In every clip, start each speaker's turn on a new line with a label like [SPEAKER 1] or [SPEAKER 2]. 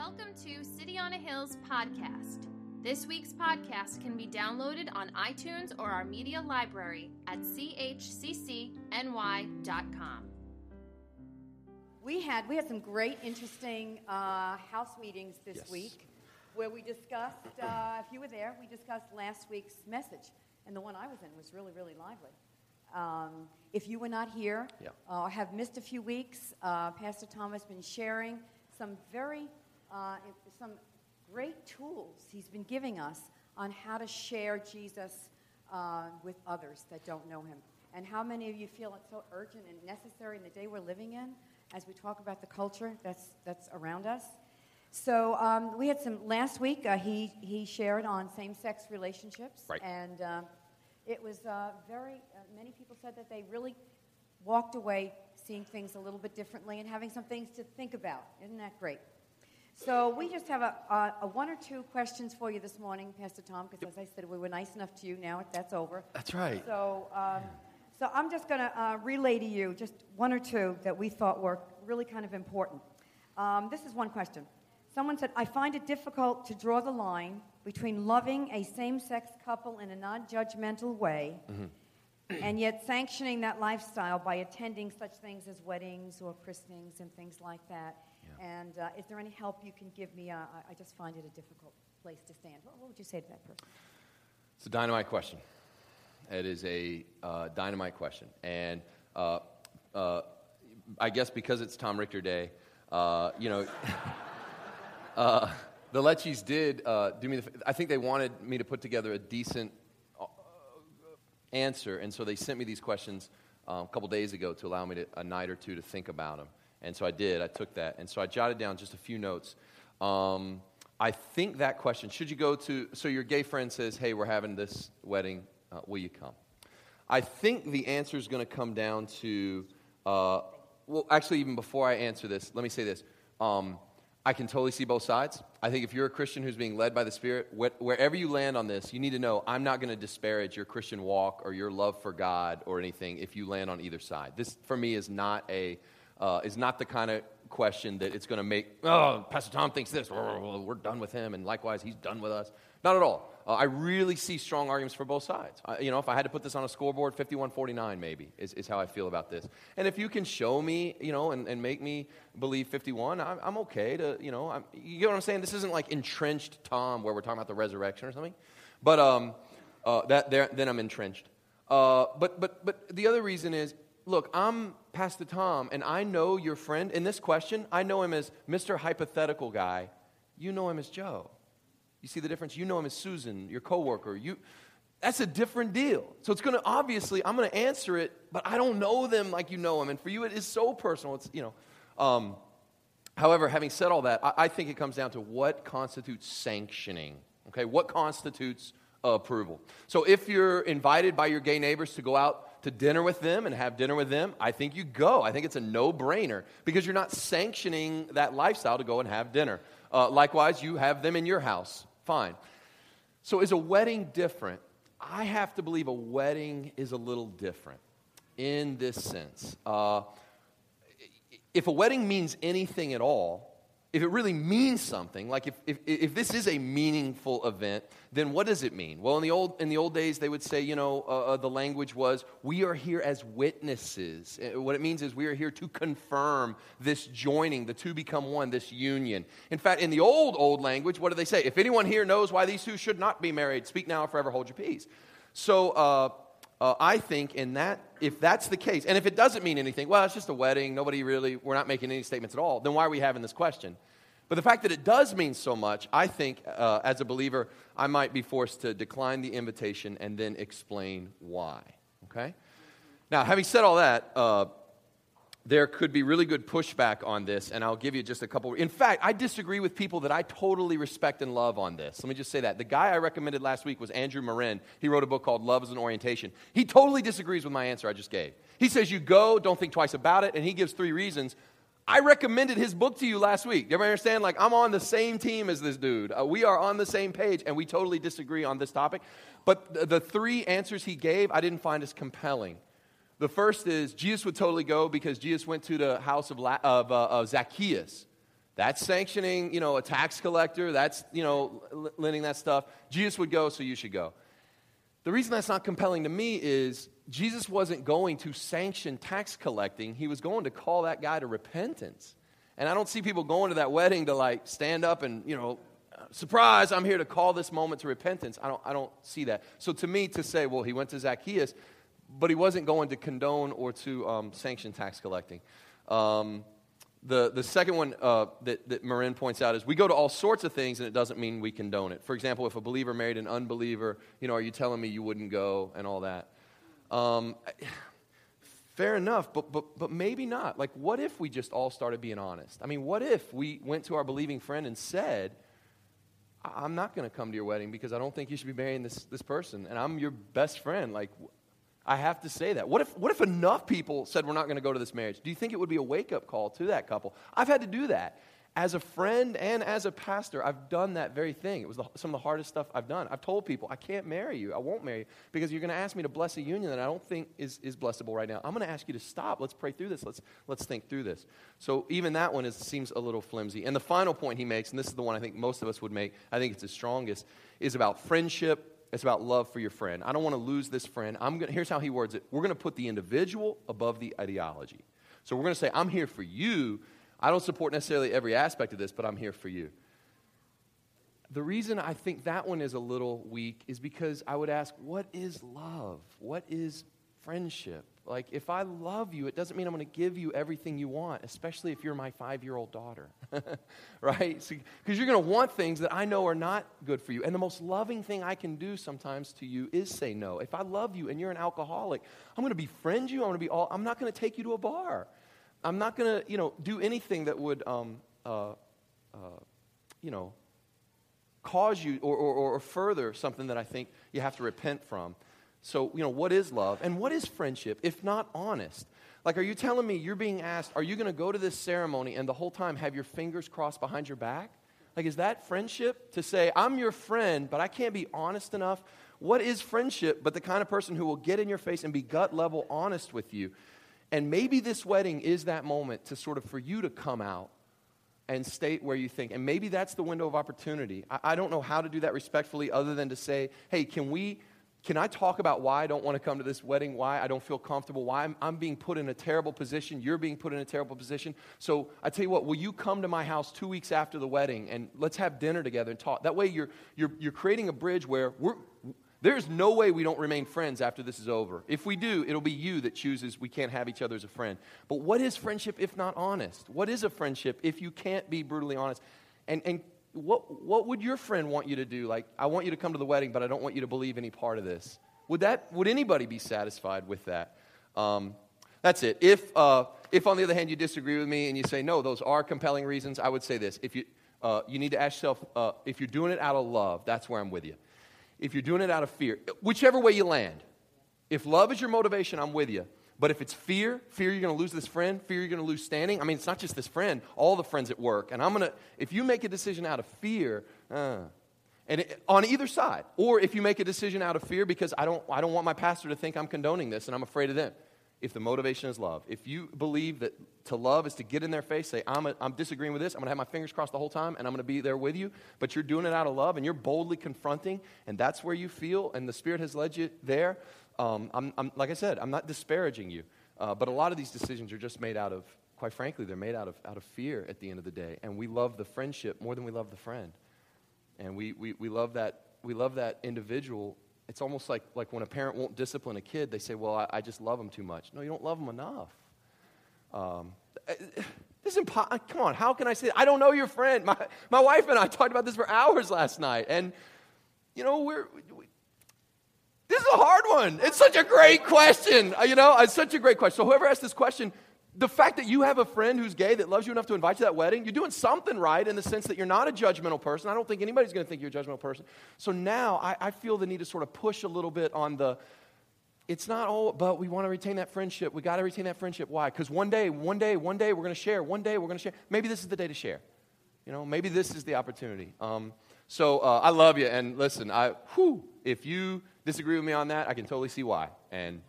[SPEAKER 1] Welcome to City on a Hill's podcast. This week's podcast can be downloaded on iTunes or our media library at chccny.com.
[SPEAKER 2] We had we had some great, interesting uh, house meetings this
[SPEAKER 3] Yes.
[SPEAKER 2] week, where we discussed. Uh, if you were there, we discussed last week's message, and the one I was in was really, really lively. Um, if you were not here
[SPEAKER 3] Yeah.
[SPEAKER 2] uh, or have missed a few weeks, uh, Pastor Tom has been sharing some very uh, some great tools he's been giving us on how to share Jesus uh, with others that don't know him. And how many of you feel it's so urgent and necessary in the day we're living in as we talk about the culture that's, that's around us? So um, we had some last week. Uh, he he shared on same-sex relationships,
[SPEAKER 3] Right.
[SPEAKER 2] and uh, it was uh, very. Uh, many people said that they really walked away seeing things a little bit differently and having some things to think about. Isn't that great? So we just have a, a, a one or two questions for you this morning, Pastor Tom, because as I said, we were nice enough to you. Now that's over.
[SPEAKER 3] That's right.
[SPEAKER 2] So, um, so I'm just going to uh, relay to you just one or two that we thought were really kind of important. Um, this is one question. Someone said, I find it difficult to draw the line between loving a same sex couple in a non judgmental way and yet sanctioning that lifestyle by attending such things as weddings or christenings and things like that. And uh, is there any help you can give me? Uh, I, I just find it a difficult place to stand. What, what would you say to that person?
[SPEAKER 3] It's a dynamite question. It is a uh, dynamite question. And uh, uh, I guess because it's Tom Richter Day, uh, you know, uh, the Lecchies did uh, do me the, I think they wanted me to put together a decent answer, and so they sent me these questions um, a couple days ago to allow me to, a night or two to think about them. And so I did. I took that, and so I jotted down just a few notes. Um, I think that question should you go to? So your gay friend says, "Hey, we're having this wedding. Uh, will you come?" I think the answer is going to come down to. Uh, well, actually, even before I answer this, let me say this. Um, I can totally see both sides. I think if you're a Christian who's being led by the Spirit, wh- wherever you land on this, you need to know I'm not going to disparage your Christian walk or your love for God or anything if you land on either side. This, for me, is not a uh, is not the kind of question that it's going to make. Oh, Pastor Tom thinks this. We're done with him, and likewise, he's done with us. Not at all. Uh, I really see strong arguments for both sides. I, you know, if I had to put this on a scoreboard, 51-49 maybe is, is how I feel about this. And if you can show me, you know, and, and make me believe 51, I'm, I'm okay to, you know, I'm, you get what I'm saying? This isn't like entrenched Tom where we're talking about the resurrection or something. But um, uh, that, there, then I'm entrenched. Uh, but, but, but the other reason is, look, I'm Pastor Tom, and I know your friend. In this question, I know him as Mr. Hypothetical Guy. You know him as Joe. You see the difference? You know him as Susan, your coworker. You, that's a different deal. So it's going to obviously, I'm going to answer it, but I don't know them like you know them. And for you, it is so personal. It's, you know. Um, however, having said all that, I, I think it comes down to what constitutes sanctioning. Okay, what constitutes approval? So if you're invited by your gay neighbors to go out to dinner with them and have dinner with them, I think you go. I think it's a no brainer because you're not sanctioning that lifestyle to go and have dinner. Uh, likewise, you have them in your house. Fine. So is a wedding different? I have to believe a wedding is a little different in this sense. Uh, if a wedding means anything at all, if it really means something, like if, if, if this is a meaningful event, then what does it mean? Well, in the old, in the old days, they would say, you know, uh, uh, the language was, we are here as witnesses. Uh, What it means is we are here to confirm this joining, the two become one, this union. In fact, in the old, old language, what do they say? If anyone here knows why these two should not be married, speak now or forever hold your peace. So, uh, uh, I think in that, if that's the case, and if it doesn't mean anything, well, it's just a wedding, nobody really, we're not making any statements at all, then why are we having this question? But the fact that it does mean so much, I think uh, as a believer, I might be forced to decline the invitation and then explain why. Okay? Now, having said all that, uh, there could be really good pushback on this, and I'll give you just a couple. In fact, I disagree with people that I totally respect and love on this. Let me just say that. The guy I recommended last week was Andrew Marin. He wrote a book called Love as an Orientation. He totally disagrees with my answer I just gave. He says you go, don't think twice about it, and he gives three reasons. I recommended his book to you last week. Do you understand? Like, I'm on the same team as this dude. Uh, we are on the same page, and we totally disagree on this topic. But the, the three answers he gave, I didn't find as compelling. The first is Jesus would totally go because Jesus went to the house of, La- of, uh, of Zacchaeus. That's sanctioning, you know, a tax collector. That's, you know, lending that stuff. Jesus would go, so you should go. The reason that's not compelling to me is Jesus wasn't going to sanction tax collecting. He was going to call that guy to repentance. And I don't see people going to that wedding to like stand up and, you know, surprise, I'm here to call this moment to repentance. I don't, I don't see that. So to me, to say, well, he went to Zacchaeus, but he wasn't going to condone or to um, sanction tax collecting. Um, the, the second one uh, that, that Marin points out is we go to all sorts of things and it doesn't mean we condone it. For example, if a believer married an unbeliever, you know, are you telling me you wouldn't go and all that? Um, fair enough, but, but, but maybe not. Like, what if we just all started being honest? I mean, what if we went to our believing friend and said, I'm not going to come to your wedding because I don't think you should be marrying this, this person, and I'm your best friend. Like, I have to say that. What if, what if enough people said we're not going to go to this marriage? Do you think it would be a wake up call to that couple? I've had to do that. As a friend and as a pastor, I've done that very thing. It was the, some of the hardest stuff I've done. I've told people, I can't marry you. I won't marry you because you're going to ask me to bless a union that I don't think is, is blessable right now. I'm going to ask you to stop. Let's pray through this. Let's, let's think through this. So even that one is, seems a little flimsy. And the final point he makes, and this is the one I think most of us would make, I think it's the strongest, is about friendship it's about love for your friend. I don't want to lose this friend. I'm gonna, here's how he words it we're going to put the individual above the ideology. So we're going to say, I'm here for you. I don't support necessarily every aspect of this, but I'm here for you. The reason I think that one is a little weak is because I would ask, what is love? What is friendship? Like, if I love you, it doesn't mean I'm going to give you everything you want, especially if you're my five year old daughter, right? Because so, you're going to want things that I know are not good for you. And the most loving thing I can do sometimes to you is say no. If I love you and you're an alcoholic, I'm going to befriend you. I'm going to be all, I'm not going to take you to a bar. I'm not going to, you know, do anything that would, um, uh, uh, you know, cause you or, or, or further something that I think you have to repent from. So, you know, what is love and what is friendship if not honest? Like, are you telling me you're being asked, are you going to go to this ceremony and the whole time have your fingers crossed behind your back? Like, is that friendship to say, I'm your friend, but I can't be honest enough? What is friendship but the kind of person who will get in your face and be gut level honest with you? And maybe this wedding is that moment to sort of for you to come out and state where you think. And maybe that's the window of opportunity. I, I don't know how to do that respectfully other than to say, hey, can we can I talk about why I don't want to come to this wedding? Why I don't feel comfortable? Why I'm, I'm, being put in a terrible position? You're being put in a terrible position. So I tell you what, will you come to my house two weeks after the wedding and let's have dinner together and talk? That way you're, you're, you're creating a bridge where there's no way we don't remain friends after this is over. If we do, it'll be you that chooses we can't have each other as a friend. But what is friendship if not honest? What is a friendship if you can't be brutally honest? And, and what, what would your friend want you to do? Like, I want you to come to the wedding, but I don't want you to believe any part of this. Would, that, would anybody be satisfied with that? Um, that's it. If, uh, if, on the other hand, you disagree with me and you say, no, those are compelling reasons, I would say this. If you, uh, you need to ask yourself, uh, if you're doing it out of love, that's where I'm with you. If you're doing it out of fear, whichever way you land, if love is your motivation, I'm with you. But if it's fear, fear you're going to lose this friend, fear you're going to lose standing. I mean, it's not just this friend, all the friends at work. And I'm going to, if you make a decision out of fear, uh, and it, on either side, or if you make a decision out of fear because I don't, I don't want my pastor to think I'm condoning this and I'm afraid of them. If the motivation is love, if you believe that to love is to get in their face, say, I'm, a, I'm disagreeing with this, I'm going to have my fingers crossed the whole time, and I'm going to be there with you, but you're doing it out of love and you're boldly confronting, and that's where you feel, and the Spirit has led you there, um, I'm, I'm, like I said, I'm not disparaging you. Uh, but a lot of these decisions are just made out of, quite frankly, they're made out of, out of fear at the end of the day. And we love the friendship more than we love the friend. And we, we, we, love, that, we love that individual. It's almost like, like when a parent won't discipline a kid, they say, Well, I, I just love them too much. No, you don't love them enough. Um, eh, this is impo- come on, how can I say I don't know your friend. My, my wife and I talked about this for hours last night. And, you know, we're, this is a hard one. It's such a great question. Uh, you know, it's such a great question. So, whoever asked this question, the fact that you have a friend who's gay that loves you enough to invite you to that wedding, you're doing something right in the sense that you're not a judgmental person. I don't think anybody's going to think you're a judgmental person. So now I, I, feel the need to sort of push a little bit on the, it's not all, but we want to retain that friendship. We got to retain that friendship. Why? Because one day, one day, one day we're going to share. One day we're going to share. Maybe this is the day to share. You know, maybe this is the opportunity. Um, so uh, I love you. And listen, I, whew, if you disagree with me on that, I can totally see why. And,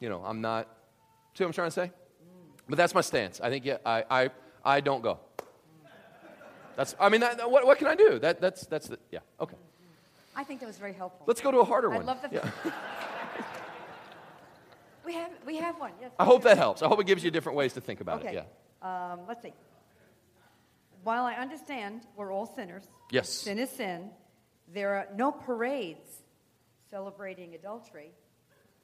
[SPEAKER 3] you know, I'm not, see what I'm trying to say? But that's my stance. I think, yeah, I, I, I don't go. That's, I mean, that, what, what can I do? That, that's, that's the, yeah, okay.
[SPEAKER 2] I think that was very helpful.
[SPEAKER 3] Let's go to a harder
[SPEAKER 2] I
[SPEAKER 3] one.
[SPEAKER 2] I love the.
[SPEAKER 3] Yeah.
[SPEAKER 2] we have we have one. Yes.
[SPEAKER 3] I hope that helps. I hope it gives you different ways to think about
[SPEAKER 2] Okay.
[SPEAKER 3] it. Yeah.
[SPEAKER 2] Um, let's see. While I understand we're all sinners,
[SPEAKER 3] Yes.
[SPEAKER 2] sin is sin, there are no parades celebrating adultery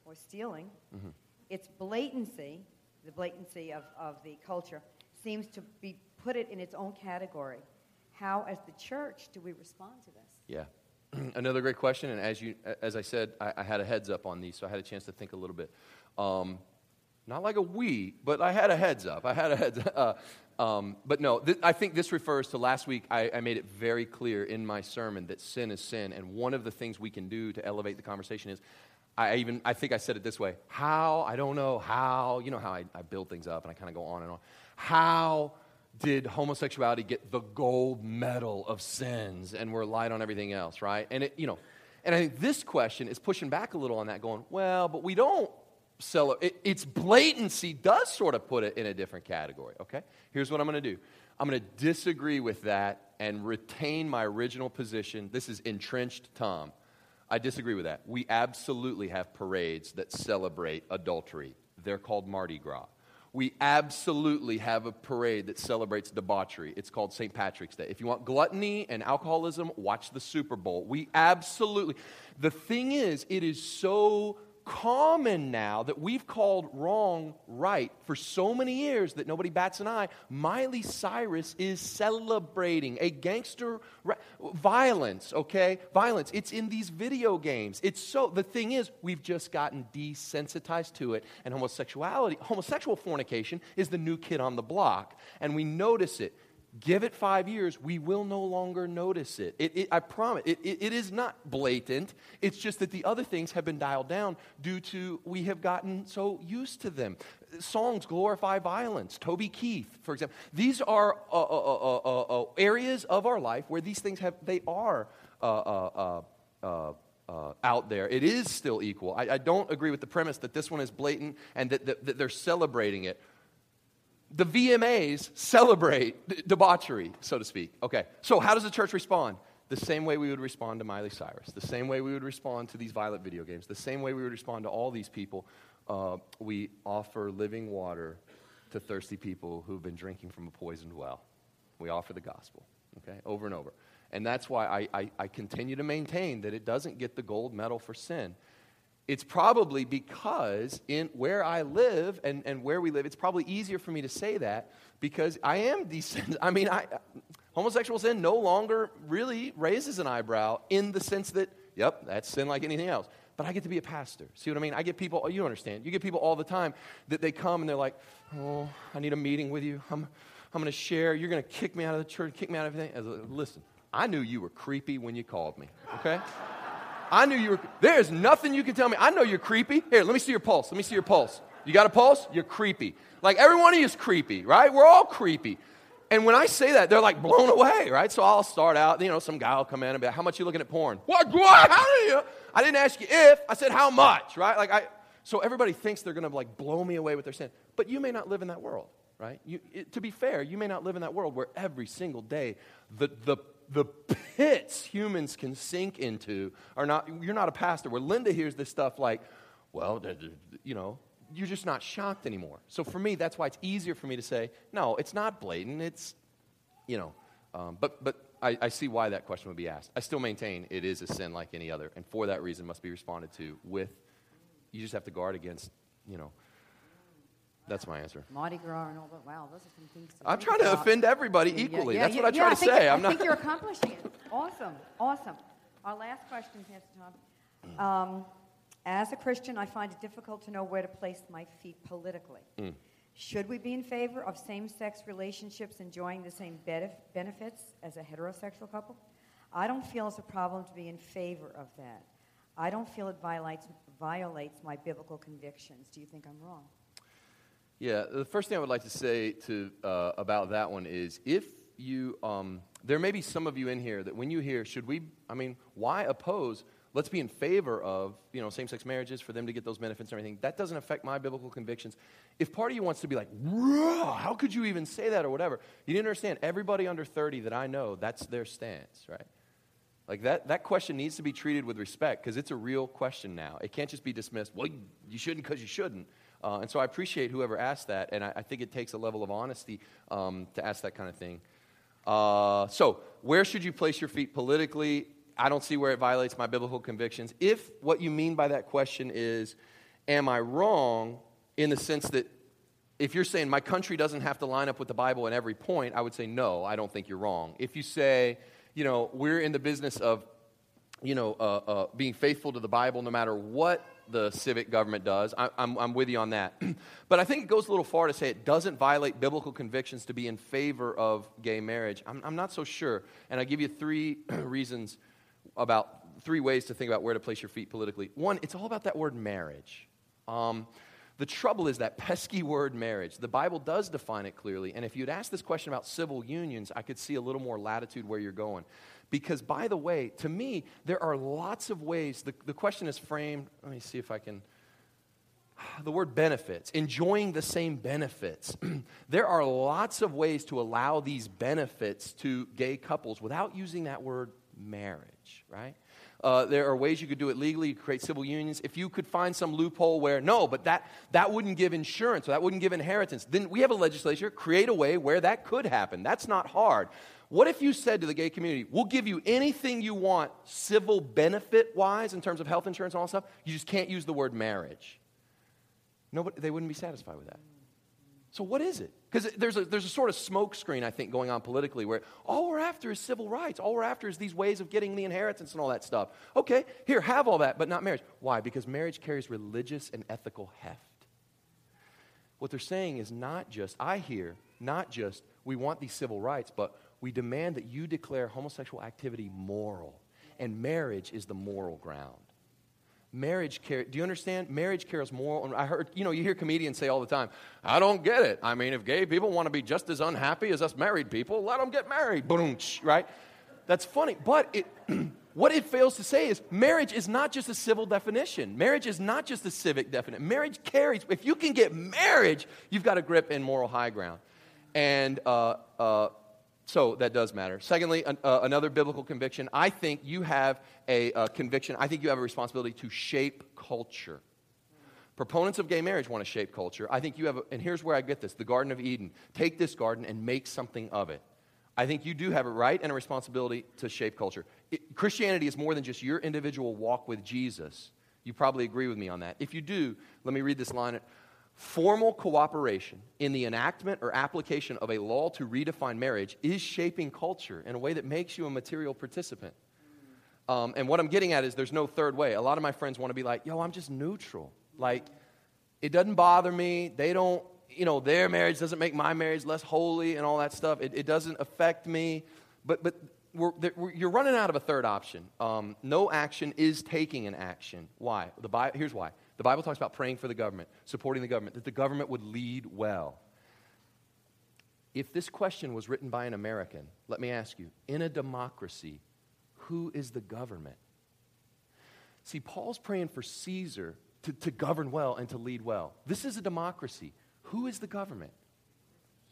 [SPEAKER 2] or stealing.
[SPEAKER 3] Mm-hmm.
[SPEAKER 2] It's blatancy, the blatancy of, of the culture, seems to be put it in its own category. How, as the church, do we respond to this?
[SPEAKER 3] Yeah. Another great question, and as you, as I said, I, I had a heads up on these, so I had a chance to think a little bit. Um, not like a we, but I had a heads up. I had a heads. Uh, um, but no, th- I think this refers to last week. I, I made it very clear in my sermon that sin is sin, and one of the things we can do to elevate the conversation is. I even I think I said it this way. How I don't know how you know how I, I build things up and I kind of go on and on. How did homosexuality get the gold medal of sins and we're light on everything else, right? And it, you know, and I think this question is pushing back a little on that, going, well, but we don't it. it its blatancy does sort of put it in a different category, okay? Here's what I'm going to do I'm going to disagree with that and retain my original position. This is entrenched Tom. I disagree with that. We absolutely have parades that celebrate adultery. They're called Mardi Gras. We absolutely have a parade that celebrates debauchery. It's called St. Patrick's Day. If you want gluttony and alcoholism, watch the Super Bowl. We absolutely. The thing is, it is so common now that we've called wrong right for so many years that nobody bats an eye. Miley Cyrus is celebrating a gangster ra- violence, okay? Violence. It's in these video games. It's so, the thing is, we've just gotten desensitized to it, and homosexuality, homosexual fornication is the new kid on the block, and we notice it. Give it five years, we will no longer notice it. it, it I promise. It, it, is not blatant. It's just that the other things have been dialed down due to we have gotten so used to them. Songs glorify violence. Toby Keith, for example. These are uh, uh, uh, uh, uh, areas of our life where these things have, they are uh, uh, uh, uh, uh, out there. It is still equal. I, I don't agree with the premise that this one is blatant and that, that, that they're celebrating it the VMAs celebrate debauchery, so to speak. Okay, so how does the church respond? The same way we would respond to Miley Cyrus, the same way we would respond to these violent video games, the same way we would respond to all these people. Uh, we offer living water to thirsty people who've been drinking from a poisoned well. We offer the gospel, okay, over and over. And that's why I, I, I continue to maintain that it doesn't get the gold medal for sin it's probably because in where I live and, and where we live, it's probably easier for me to say that because I am descendant. I mean, I, homosexual sin no longer really raises an eyebrow in the sense that, yep, that's sin like anything else. But I get to be a pastor. See what I mean? I get people, you understand, you get people all the time that they come and they're like, oh, I need a meeting with you. I'm, I'm going to share. You're going to kick me out of the church, kick me out of everything. Listen, I knew you were creepy when you called me, okay? I knew you were. There's nothing you can tell me. I know you're creepy. Here, let me see your pulse. Let me see your pulse. You got a pulse? You're creepy. Like every one of you is creepy, right? We're all creepy. And when I say that, they're like blown away, right? So I'll start out, you know, some guy will come in and be like, how much you looking at porn? What? What? How do you? I didn't ask you if, I said how much, right? Like I, so everybody thinks they're going to like blow me away with their sin. But you may not live in that world, right? You, it, to be fair, you may not live in that world where every single day the, the, the pits humans can sink into are not, you're not a pastor where Linda hears this stuff like, well, you know, you're just not shocked anymore. So for me, that's why it's easier for me to say, no, it's not blatant. It's, you know, um, but, but I, I see why that question would be asked. I still maintain it is a sin like any other, and for that reason must be responded to with, you just have to guard against, you know, that's my answer.
[SPEAKER 2] Mardi Gras and all that. Wow, those are some things. To
[SPEAKER 3] I'm trying to
[SPEAKER 2] about.
[SPEAKER 3] offend everybody
[SPEAKER 2] Yeah,
[SPEAKER 3] equally.
[SPEAKER 2] yeah,
[SPEAKER 3] That's
[SPEAKER 2] yeah,
[SPEAKER 3] what I try to
[SPEAKER 2] think
[SPEAKER 3] say. I'm
[SPEAKER 2] I
[SPEAKER 3] not.
[SPEAKER 2] think you're accomplishing it. Awesome, awesome. Our last question, Pastor Tom. Um, as a Christian, I find it difficult to know where to place my feet politically.
[SPEAKER 3] Mm.
[SPEAKER 2] Should we be in favor of same-sex relationships enjoying the same benefits as a heterosexual couple? I don't feel it's a problem to be in favor of that. I don't feel it violates, violates my biblical convictions. Do you think I'm wrong?
[SPEAKER 3] Yeah, the first thing I would like to say to, uh, about that one is if you, um, there may be some of you in here that when you hear, should we, I mean, why oppose let's be in favor of you know same-sex marriages for them to get those benefits and everything. That doesn't affect my biblical convictions. If part of you wants to be like, how could you even say that or whatever, you didn't understand. Everybody under 30 that I know, that's their stance, right? Like that, that question needs to be treated with respect because it's a real question now. It can't just be dismissed, well, you shouldn't because you shouldn't. Uh, and so I appreciate whoever asked that, and I, I think it takes a level of honesty um, to ask that kind of thing. Uh, so, where should you place your feet politically? I don't see where it violates my biblical convictions. If what you mean by that question is, am I wrong in the sense that if you're saying my country doesn't have to line up with the Bible in every point, I would say no, I don't think you're wrong. If you say, you know, we're in the business of, you know, uh, uh, being faithful to the Bible no matter what the civic government does. I, I'm, I'm with you on that. but I think it goes a little far to say it doesn't violate biblical convictions to be in favor of gay marriage. I'm, I'm not so sure. And I'll give you three reasons about three ways to think about where to place your feet politically. One, it's all about that word marriage. Um, the trouble is that pesky word marriage. The Bible does define it clearly. And if you'd ask this question about civil unions, I could see a little more latitude where you're going. Because, by the way, to me, there are lots of ways. The, the question is framed. Let me see if I can. The word benefits, enjoying the same benefits. there are lots of ways to allow these benefits to gay couples without using that word marriage, right? Uh, there are ways you could do it legally, you could create civil unions. If you could find some loophole where, no, but that, that wouldn't give insurance or that wouldn't give inheritance, then we have a legislature, create a way where that could happen. That's not hard. What if you said to the gay community, we'll give you anything you want civil benefit wise in terms of health insurance and all that stuff, you just can't use the word marriage? Nobody, they wouldn't be satisfied with that. So, what is it? Because there's a, there's a sort of smokescreen, I think, going on politically where all we're after is civil rights. All we're after is these ways of getting the inheritance and all that stuff. Okay, here, have all that, but not marriage. Why? Because marriage carries religious and ethical heft. What they're saying is not just, I hear, not just, we want these civil rights, but we demand that you declare homosexual activity moral, and marriage is the moral ground. Marriage care, do you understand? Marriage cares moral. And I heard, you know, you hear comedians say all the time, I don't get it. I mean, if gay people want to be just as unhappy as us married people, let them get married. Boom, right? That's funny. But it, what it fails to say is marriage is not just a civil definition. Marriage is not just a civic definition. Marriage carries, if you can get marriage, you've got a grip in moral high ground. And uh, uh, so that does matter. Secondly, an, uh, another biblical conviction. I think you have a, a conviction, I think you have a responsibility to shape culture. Proponents of gay marriage want to shape culture. I think you have, a, and here's where I get this the Garden of Eden. Take this garden and make something of it. I think you do have a right and a responsibility to shape culture. It, Christianity is more than just your individual walk with Jesus. You probably agree with me on that. If you do, let me read this line Formal cooperation in the enactment or application of a law to redefine marriage is shaping culture in a way that makes you a material participant. Um, and what I'm getting at is there's no third way. A lot of my friends want to be like, yo, I'm just neutral. Like, it doesn't bother me. They don't, you know, their marriage doesn't make my marriage less holy and all that stuff. It, it doesn't affect me. But, but we're, we're, you're running out of a third option. Um, no action is taking an action. Why? The here's why the Bible talks about praying for the government, supporting the government, that the government would lead well. If this question was written by an American, let me ask you in a democracy, who is the government? See, Paul's praying for Caesar to, to govern well and to lead well. This is a democracy. Who is the government?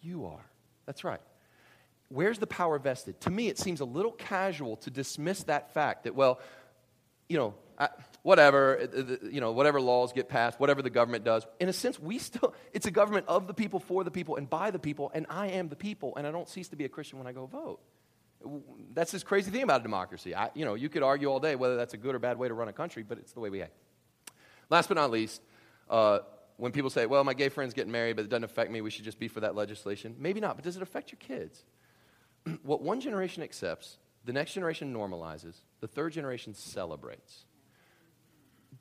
[SPEAKER 3] You are. That's right. Where's the power vested? To me, it seems a little casual to dismiss that fact that, well, you know, Whatever, uh, you know, whatever laws get passed, whatever the government does. In a sense, we still, it's a government of the people, for the people, and by the people, and I am the people, and I don't cease to be a Christian when I go vote. That's this crazy thing about a democracy. I, you know, you could argue all day whether that's a good or bad way to run a country, but it's the way we act. Last but not least, uh, when people say, well, my gay friend's getting married, but it doesn't affect me, we should just be for that legislation. Maybe not, but does it affect your kids? what one generation accepts, the next generation normalizes, the third generation celebrates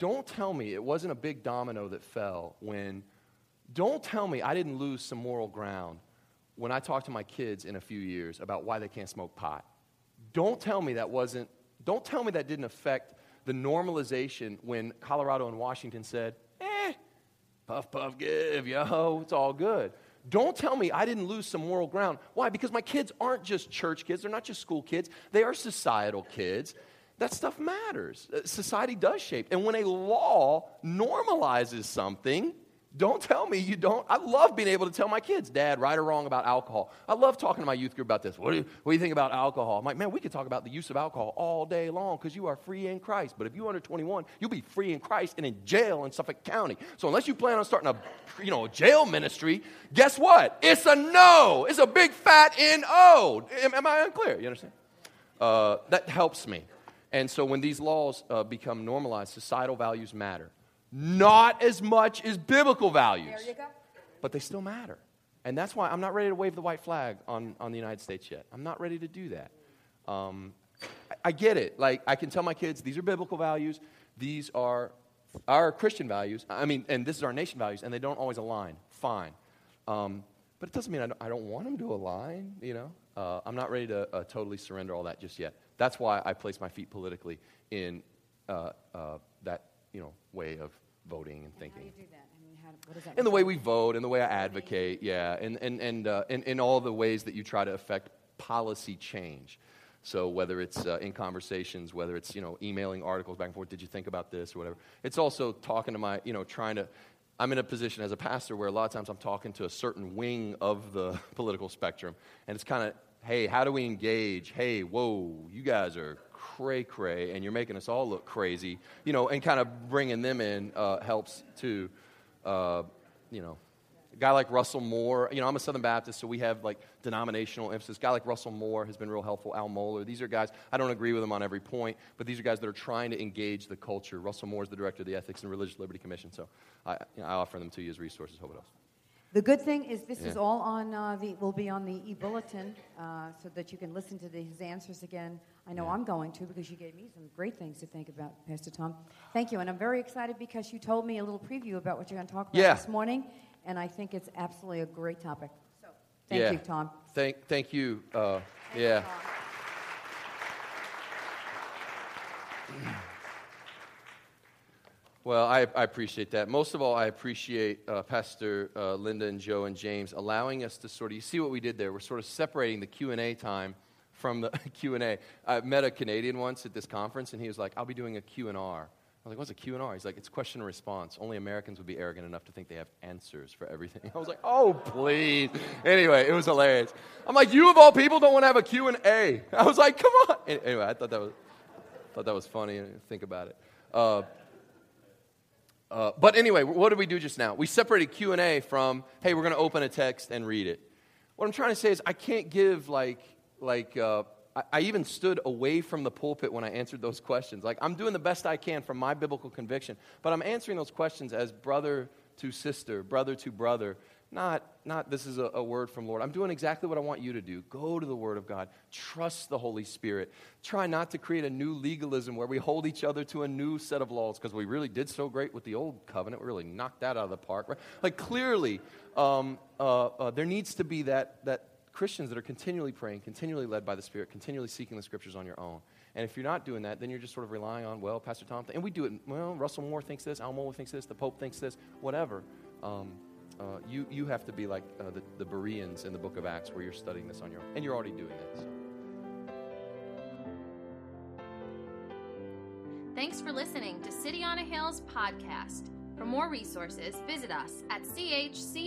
[SPEAKER 3] don't tell me it wasn't a big domino that fell when, don't tell me I didn't lose some moral ground when I talk to my kids in a few years about why they can't smoke pot. Don't tell me that wasn't, don't tell me that didn't affect the normalization when Colorado and Washington said, eh, puff, puff, give, yo, it's all good. Don't tell me I didn't lose some moral ground. Why? Because my kids aren't just church kids, they're not just school kids, they are societal kids that stuff matters. Uh, Society does shape. And when a law normalizes something, don't tell me you don't. I love being able to tell my kids, Dad, right or wrong about alcohol. I love talking to my youth group about this. What do you, what do you think about alcohol? I'm like, man, we could talk about the use of alcohol all day long because you are free in Christ. But if you're under 21, you'll be free in Christ and in jail in Suffolk County. So unless you plan on starting a, you know, a jail ministry, guess what? It's a no. It's a big fat N-O. Am, am I unclear? You understand? Uh, that helps me. And so when these laws uh, become normalized, societal values matter. Not as much as biblical values.
[SPEAKER 2] There you go.
[SPEAKER 3] But they still matter. And that's why I'm not ready to wave the white flag on, on the United States yet. I'm not ready to do that. Um, I, I get it. Like, I can tell my kids these are biblical values, these are our Christian values. I mean, and this is our nation values, and they don't always align. Fine. Um, but it doesn't mean I don't, I don't want them to align, you know? Uh, I'm not ready to uh, totally surrender all that just yet. That's why I place my feet politically in uh, uh, that, you know, way of voting and
[SPEAKER 2] How do
[SPEAKER 3] thinking.
[SPEAKER 2] you do that? I mean, how, what does that
[SPEAKER 3] In the way we vote, in the way I advocate, yeah, and, and, and uh, in, in all the ways that you try to affect policy change. So whether it's uh, in conversations, whether it's you know emailing articles back and forth, did you think about this or whatever? It's also talking to my you know trying to. I'm in a position as a pastor where a lot of times I'm talking to a certain wing of the political spectrum, and it's kind of, hey, how do we engage? Hey, whoa, you guys are cray cray, and you're making us all look crazy, you know, and kind of bringing them in uh, helps to, uh, you know, a guy like Russell Moore, you know, I'm a Southern Baptist, so we have like denominational emphasis. A guy like Russell Moore has been real helpful. Al Mohler. These are guys, I don't agree with them on every point, but these are guys that are trying to engage the culture. Russell Moore is the director of the Ethics and Religious Liberty Commission, so I, you know, I offer them to you as resources. Hope it helps.
[SPEAKER 2] The good thing is this is all on uh, the will be on the e-bulletin uh, so that you can listen to the, his answers again. I know
[SPEAKER 3] Yeah.
[SPEAKER 2] I'm going to because you gave me some great things to think about, Pastor Tom. Thank you, and I'm very excited because you told me a little preview about what you're going to talk about
[SPEAKER 3] Yeah.
[SPEAKER 2] this morning, and I think it's absolutely a great topic. So thank
[SPEAKER 3] yeah.
[SPEAKER 2] you, Tom.
[SPEAKER 3] Thank, thank you. Uh, yeah. Well, I, I appreciate that. Most of all, I appreciate uh, Pastor uh, Linda and Joe and James allowing us to sort of. You see what we did there? We're sort of separating the Q and A time from the Q and A. I met a Canadian once at this conference, and he was like, "I'll be doing a Q and R." I was like, "What's a Q and R?" He's like, "It's question and response. Only Americans would be arrogant enough to think they have answers for everything." I was like, "Oh, please." Anyway, it was hilarious. I'm like, "You of all people don't want to have a Q and A?" I was like, "Come on." Anyway, I thought that was thought that was funny. Think about it. Uh, uh, but anyway, what did we do just now? We separated Q and A from, hey, we're going to open a text and read it. What I'm trying to say is, I can't give like like. Uh, I, I even stood away from the pulpit when I answered those questions. Like I'm doing the best I can from my biblical conviction, but I'm answering those questions as brother to sister, brother to brother. Not, not this is a, a word from Lord. I'm doing exactly what I want you to do. Go to the Word of God. Trust the Holy Spirit. Try not to create a new legalism where we hold each other to a new set of laws because we really did so great with the old covenant. We really knocked that out of the park. Right? Like clearly, um, uh, uh, there needs to be that, that Christians that are continually praying, continually led by the Spirit, continually seeking the Scriptures on your own. And if you're not doing that, then you're just sort of relying on, well, Pastor Tom, and we do it. Well, Russell Moore thinks this, Al Mohler thinks this, the Pope thinks this, whatever. Um, uh, you, you have to be like uh, the, the Bereans in the book of Acts where you're studying this on your own. And you're already doing this.
[SPEAKER 1] Thanks for listening to City on a Hill's podcast. For more resources, visit us at chccny.com.